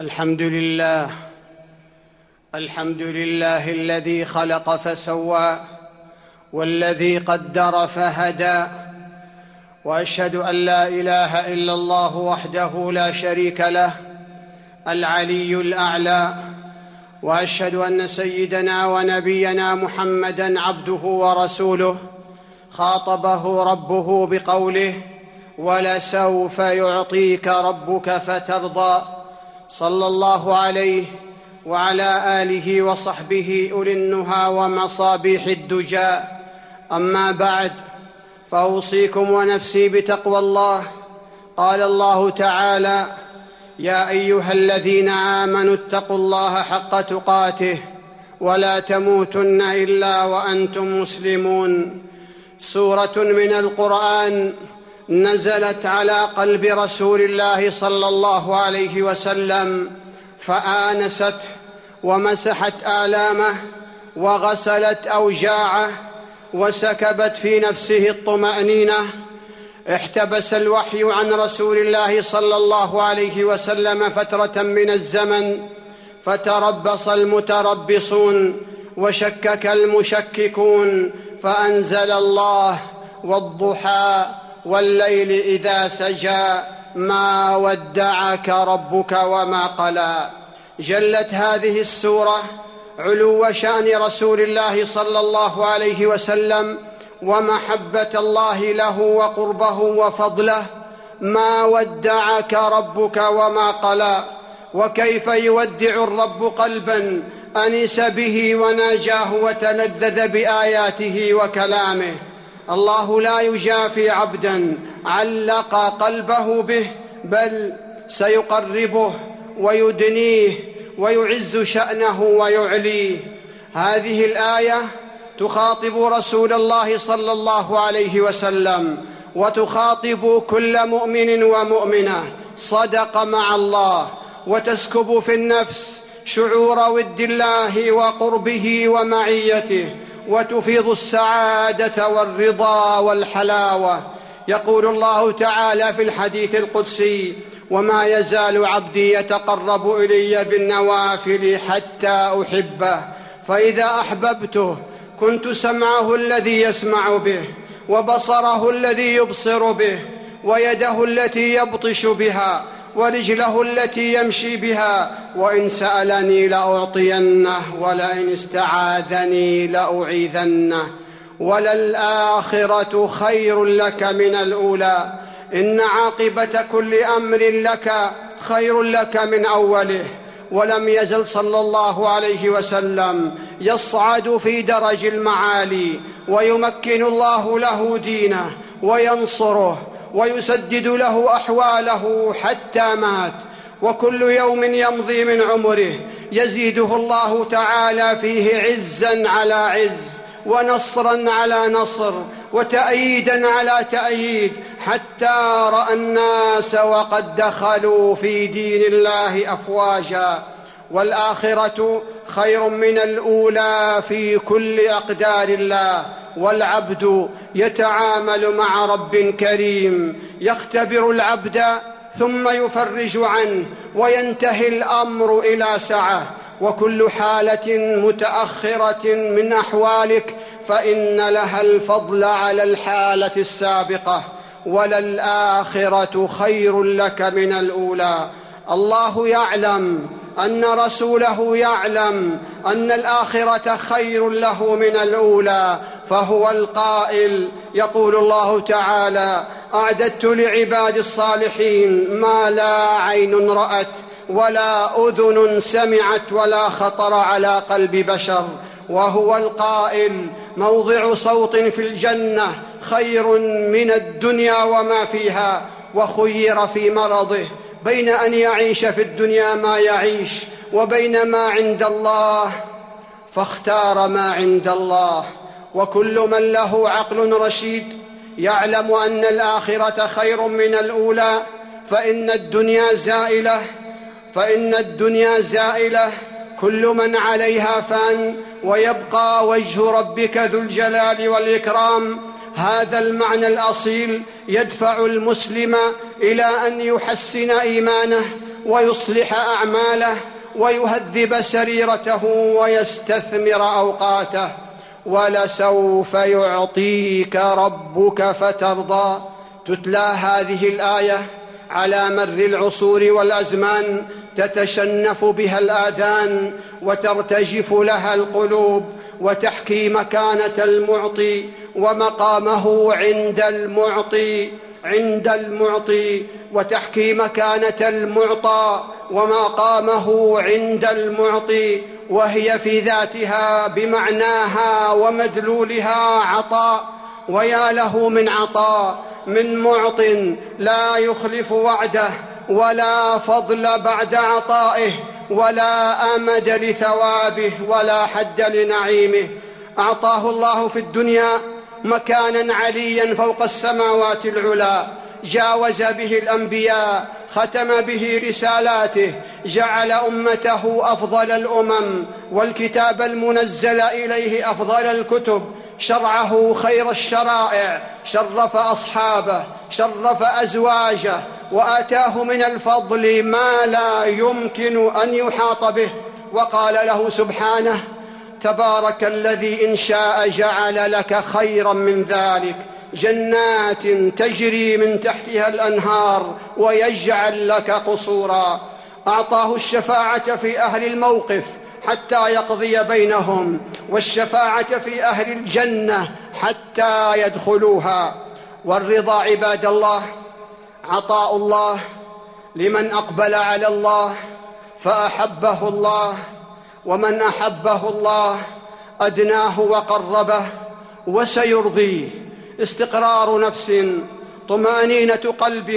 الحمد لله. الحمد لله الذي خلق فسوى والذي قدر فهدى. وأشهد أن لا إله إلا الله وحده لا شريك له العلي الأعلى. وأشهد أن سيدنا ونبينا محمدا عبده ورسوله. خاطبه ربه بقوله ولسوف يعطيك ربك فترضى صلى الله عليه وعلى آله وصحبه أولي النهى ومصابيح الدجى. أما بعد فأوصيكم ونفسي بتقوى الله. قال الله تعالى يا أيها الذين آمنوا اتقوا الله حق تقاته ولا تموتن إلا وأنتم مسلمون. سورة من القرآن نزلت على قلب رسول الله صلى الله عليه وسلم فانسته ومسحت آلامه وغسلت أوجاعه وسكبت في نفسه الطمأنينة. احتبس الوحي عن رسول الله صلى الله عليه وسلم فترة من الزمن فتربص المتربصون وشكك المشككون فأنزل الله والضحى والليل إذا سجى ما ودعك ربك وما قلى. جلت هذه السورة علو شأن رسول الله صلى الله عليه وسلم ومحبة الله له وقربه وفضله. ما ودعك ربك وما قلى. وكيف يودع الرب قلبا أنس به وناجاه وتلذذ بآياته وكلامه. الله لا يجافي عبدا علق قلبه به بل سيقربه ويدنيه ويعز شأنه ويعليه. هذه الآية تخاطب رسول الله صلى الله عليه وسلم وتخاطب كل مؤمن ومؤمنة. صدق مع الله وتسكب في النفس شعور ود الله وقربه ومعيته. وتفيض السعادة والرضا والحلاوة. يقول الله تعالى في الحديث القدسي وما يزال عبدي يتقرب إلي بالنوافل حتى أحبه فإذا أحببته كنت سمعه الذي يسمع به وبصره الذي يبصر به ويده التي يبطش بها ورجله التي يمشي بها وإن سألني لأعطينه ولئن استعاذني لأعيذنه. وللآخرة خير لك من الأولى. إن عاقبة كل أمر لك خير لك من أوله. ولم يزل صلى الله عليه وسلم يصعد في درج المعالي ويمكن الله له دينه وينصره ويسدد له أحواله حتى مات. وكل يوم يمضي من عمره. يزيده الله تعالى فيه عزا على عز ونصرا على نصر وتأييدا على تأييد حتى رأى الناس وقد دخلوا في دين الله أفواجا. والآخرة خير من الأولى في كل أقدار الله. والعبد يتعامل مع رب كريم يختبر العبد ثم يفرج عنه وينتهي الأمر إلى سعة. وكل حالة متأخرة من أحوالك فإن لها الفضل على الحالة السابقة. وللآخرة خير لك من الأولى. الله يعلم أن رسوله يعلم أن الآخرة خير له من الأولى. فهو القائل يقول الله تعالى أعددت لعباد الصالحين ما لا عين رأت ولا أذن سمعت ولا خطر على قلب بشر وهو القائل موضع صوت في الجنة خير من الدنيا وما فيها وخير في مرضه بين أن يعيش في الدنيا ما يعيش وبين ما عند الله فاختار ما عند الله. وكل من له عقل رشيد يعلم أن الآخرة خير من الأولى فإن الدنيا زائلة فإن الدنيا زائلة كل من عليها فان ويبقى وجه ربك ذو الجلال والإكرام. هذا المعنى الأصيل يدفع المسلم إلى أن يحسن إيمانه ويصلح أعماله ويهذب سريرته ويستثمر أوقاته. ولسوف يعطيك ربك فترضى. تتلى هذه الآية على مر العصور والأزمان تتشنف بها الآذان وترتجف لها القلوب وتحكي مكانة المعطي ومقامه عند المعطي عند المعطي وتحكي مكانة المعطى ومقامه عند المعطي. وهي في ذاتها بمعناها ومدلولها عطاء ويا له من عطاء من معط لا يخلف وعده ولا فضل بعد عطائه ولا آمد لثوابه ولا حد لنعيمه. أعطاه الله في الدنيا مكانا عليا فوق السماوات العلى جاوز به الأنبياء ختم به رسالاته جعل أمته أفضل الأمم والكتاب المنزل إليه أفضل الكتب شرعه خير الشرائع شرف أصحابه شرف أزواجه وآتاه من الفضل ما لا يمكن أن يحاط به. وقال له سبحانه تبارك الذي إن شاء جعل لك خيرا من ذلك. جنات تجري من تحتها الأنهار ويجعل لك قصورا. أعطاه الشفاعة في أهل الموقف حتى يقضي بينهم والشفاعة في أهل الجنة حتى يدخلوها. والرضا عباد الله عطاء الله لمن أقبل على الله فأحبه الله ومن أحبه الله أدناه وقربه وسيرضيه. استقرار نفس طمأنينة قلب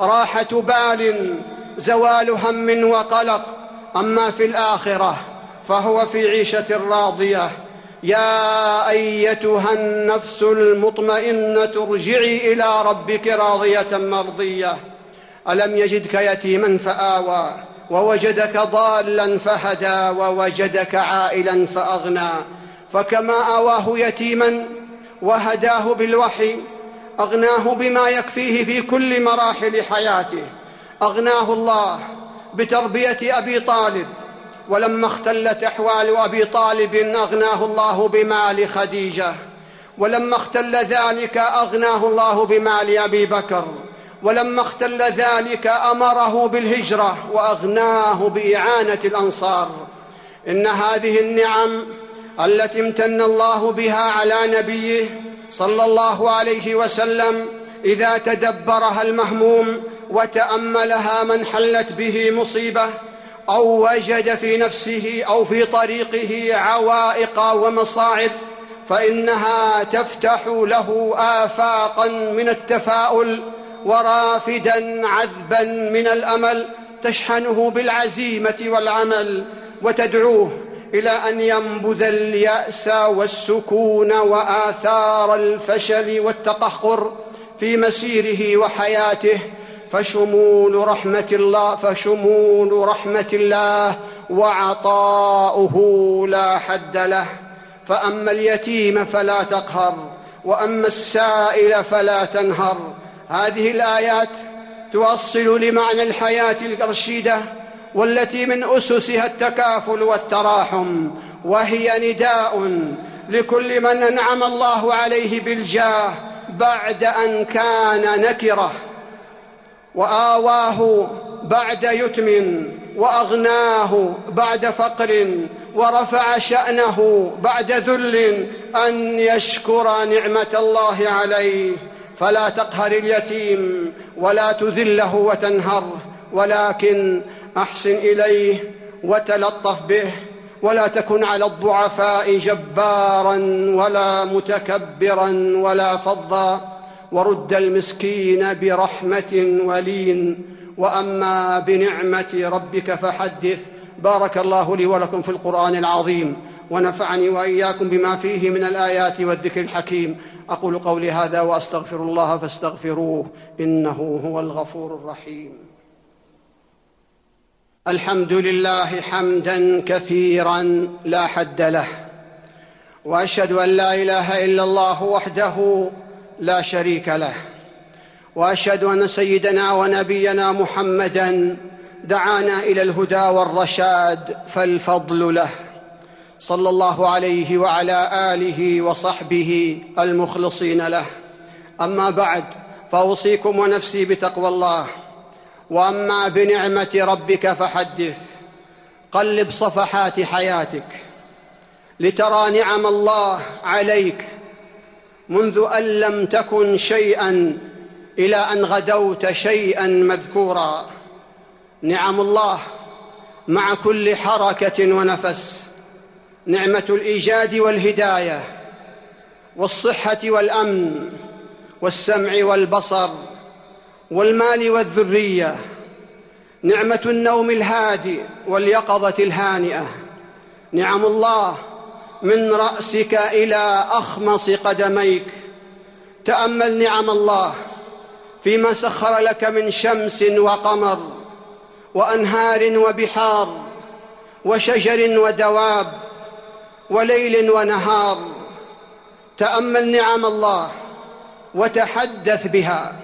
راحة بال زوال هم وقلق. أما في الآخرة فهو في عيشة راضية. يا أيتها النفس المطمئنة ارجعي إلى ربك راضية مرضية. ألم يجدك يتيما فآوى ووجدك ضالا فهدى ووجدك عائلا فأغنى. فكما آواه يتيما وهداه بالوحي أغناه بما يكفيه في كل مراحل حياته. أغناه الله بتربية أبي طالب. ولما اختلت أحوال أبي طالب أغناه الله بمال خديجة. ولما اختل ذلك أغناه الله بمال أبي بكر. ولما اختل ذلك أمره بالهجرة وأغناه بإعانة الأنصار. إن هذه النعم التي امتن الله بها على نبيه صلى الله عليه وسلم إذا تدبرها المهموم وتأملها من حلت به مصيبة أو وجد في نفسه أو في طريقه عوائق ومصاعب فإنها تفتح له آفاقا من التفاؤل ورافدا عذبا من الأمل تشحنه بالعزيمة والعمل وتدعوه إلى أن ينبذ اليأس والسكون وآثار الفشل والتقهقر في مسيره وحياته فشمول رحمة الله فشمول رحمة الله وعطاؤه لا حد له. فأما اليتيم فلا تقهر وأما السائل فلا تنهر. هذه الآيات توصل لمعنى الحياة الرشيدة والتي من أسسها التكافل والتراحم وهي نداء لكل من أنعم الله عليه بالجاه بعد أن كان نكرة وآواه بعد يتم وأغناه بعد فقر ورفع شأنه بعد ذل أن يشكر نعمة الله عليه. فلا تقهر اليتيم ولا تذله وتنهره ولكن أحسن إليه وتلطف به ولا تكن على الضعفاء جبارا ولا متكبرا ولا فظا ورد المسكين برحمة ولين وأما بنعمة ربك فحدث بارك الله لي ولكم في القرآن العظيم ونفعني وإياكم بما فيه من الآيات والذكر الحكيم أقول قولي هذا وأستغفر الله فاستغفروه إنه هو الغفور الرحيم الحمد لله حمدا كثيرا لا حد له وأشهد أن لا إله إلا الله وحده لا شريك له وأشهد أن سيدنا ونبينا محمدا دعانا إلى الهدى والرشاد فالفضل له صلى الله عليه وعلى آله وصحبه المخلصين له. أما بعد فأوصيكم ونفسي بتقوى الله. وأما بنعمة ربك فحدث. قلب صفحات حياتك لترى نعم الله عليك منذ أن لم تكن شيئا إلى أن غدوت شيئا مذكورا. نعم الله مع كل حركة ونفس. نعمة الإيجاد والهداية والصحة والأمن والسمع والبصر. والمال والذرية نعمة النوم الهادئ واليقظة الهانئة. نعم الله من رأسك إلى أخمص قدميك. تأمل نعم الله فيما سخر لك من شمس وقمر وأنهار وبحار وشجر ودواب وليل ونهار. تأمل نعم الله وتحدث بها.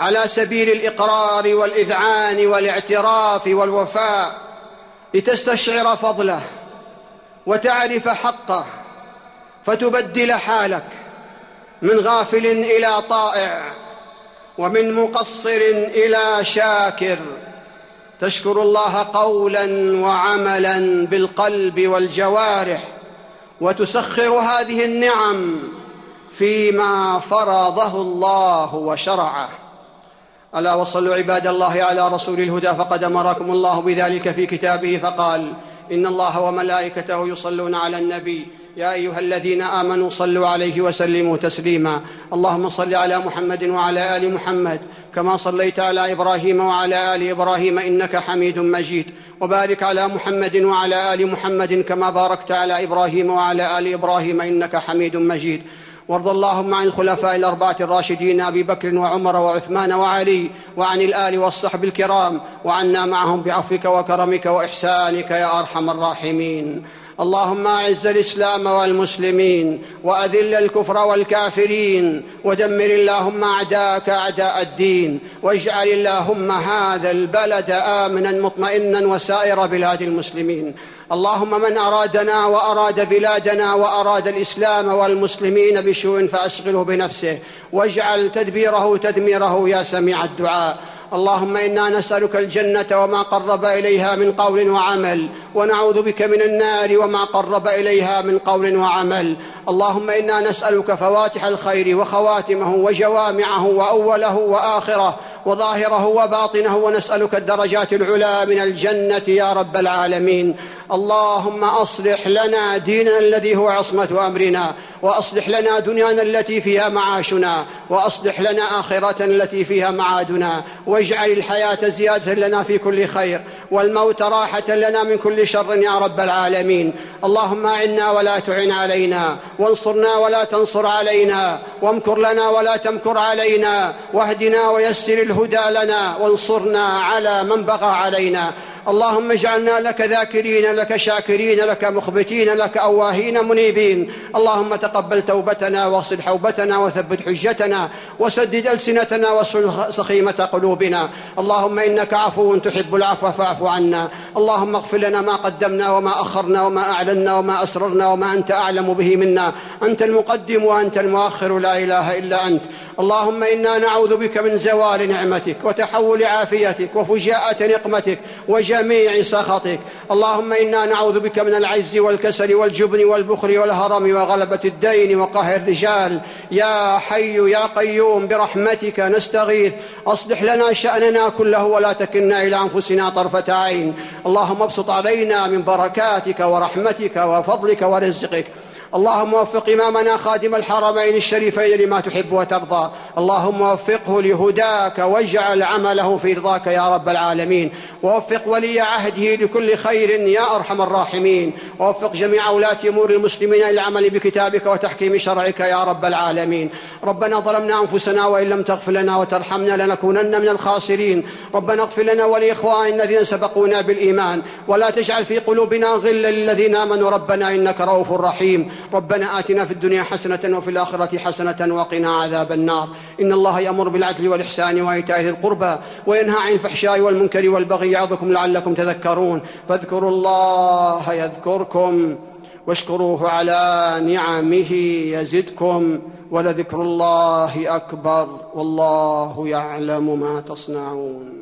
على سبيل الإقرار والإذعان والاعتراف والوفاء لتستشعر فضله وتعرف حقه فتبدل حالك من غافل إلى طائع ومن مقصر إلى شاكر. تشكر الله قولا وعملا بالقلب والجوارح وتسخر هذه النعم فيما فرضه الله وشرعه. ألا وصلوا عباد الله على رسول الهدى فقد أمركم الله بذلك في كتابه فقال إن الله وملائكته يصلون على النبي يا أيها الذين آمنوا صلوا عليه وسلموا تسليما اللهم صل على محمد وعلى آل محمد كما صليت على إبراهيم وعلى آل إبراهيم إنك حميد مجيد وبارك على محمد وعلى آل محمد كما باركت على إبراهيم وعلى آل إبراهيم إنك حميد مجيد وارض اللهم عن الخلفاء الأربعة الراشدين أبي بكر وعمر وعثمان وعلي وعن الآل والصحب الكرام وعنا معهم بعفوك وكرمك وإحسانك يا أرحم الراحمين. اللهم أعز الإسلام والمسلمين وأذل الكفر والكافرين ودمر اللهم أعداءك أعداء الدين واجعل اللهم هذا البلد آمنا مطمئنا وسائر بلاد المسلمين. اللهم من أرادنا وأراد بلادنا وأراد الإسلام والمسلمين بسوء فأشغله بنفسه. واجعل تدبيره تدميره يا سميع الدعاء. اللهم إنا نسألك الجنة وما قرب إليها من قول وعمل ونعوذ بك من النار وما قرب إليها من قول وعمل. اللهم إنا نسألك فواتح الخير وخواتمه وجوامعه وأوله وآخره وظاهره وباطنه ونسألك الدرجات العلى من الجنة يا رب العالمين. اللهم أصلح لنا ديننا الذي هو عصمة أمرنا وأصلح لنا دنيانا التي فيها معاشنا وأصلح لنا آخرتنا التي فيها معادنا واجعل الحياة زيادة لنا في كل خير والموت راحة لنا من كل شر يا رب العالمين. اللهم أعنا ولا تعن علينا وانصرنا ولا تنصر علينا وامكر لنا ولا تمكر علينا واهدنا ويسر الهدى لنا وانصرنا على من بغى علينا. اللهم اجعلنا لك ذاكرين لك شاكرين لك مخبتين لك أواهين منيبين. اللهم تقبل توبتنا واغسل حوبتنا وثبت حجتنا وسدد ألسنتنا واصل سخيمة قلوبنا. اللهم إنك عفو تحب العفو فاعف عنا. اللهم اغفر لنا ما قدمنا وما أخرنا وما أعلنا وما أسررنا وما أنت أعلم به منا. أنت المقدم وأنت المؤخر لا إله إلا أنت. اللهم إنا نعوذ بك من زوال نعمتك وتحول عافيتك وفجاءة نقمتك وجميع سخطك اللهم إنا نعوذ بك من العجز والكسل والجبن والبخل والهرم وغلبة الدين وقهر الرجال. يا حي يا قيوم برحمتك نستغيث. أصلح لنا شأننا كله ولا تكلنا إلى أنفسنا طرفة عين. اللهم ابسط علينا من بركاتك ورحمتك وفضلك ورزقك. اللهم وفق إمامنا خادم الحرمين الشريفين لما تحب وترضى. اللهم وفقه لهداك واجعل عمله في رضاك يا رب العالمين. ووفق ولي عهده لكل خير يا أرحم الراحمين. ووفق جميع ولاة أمور المسلمين للعمل بكتابك وتحكيم شرعك يا رب العالمين. ربنا ظلمنا أنفسنا وإن لم تغفر لنا وترحمنا لنكونن من الخاسرين. ربنا اغفر لنا ولإخواننا الذين سبقونا بالإيمان. ولا تجعل في قلوبنا غلا للذين آمنوا. ربنا إنك رؤوف رحيم. ربنا آتنا في الدنيا حسنة وفي الآخرة حسنة وقنا عذاب النار. إن الله يأمر بالعدل والإحسان وإيتاء ذي القربى وينهى عن الفحشاء والمنكر والبغي يعظكم لعلكم تذكرون. فاذكروا الله يذكركم واشكروه على نعمه يزدكم ولذكر الله أكبر والله يعلم ما تصنعون.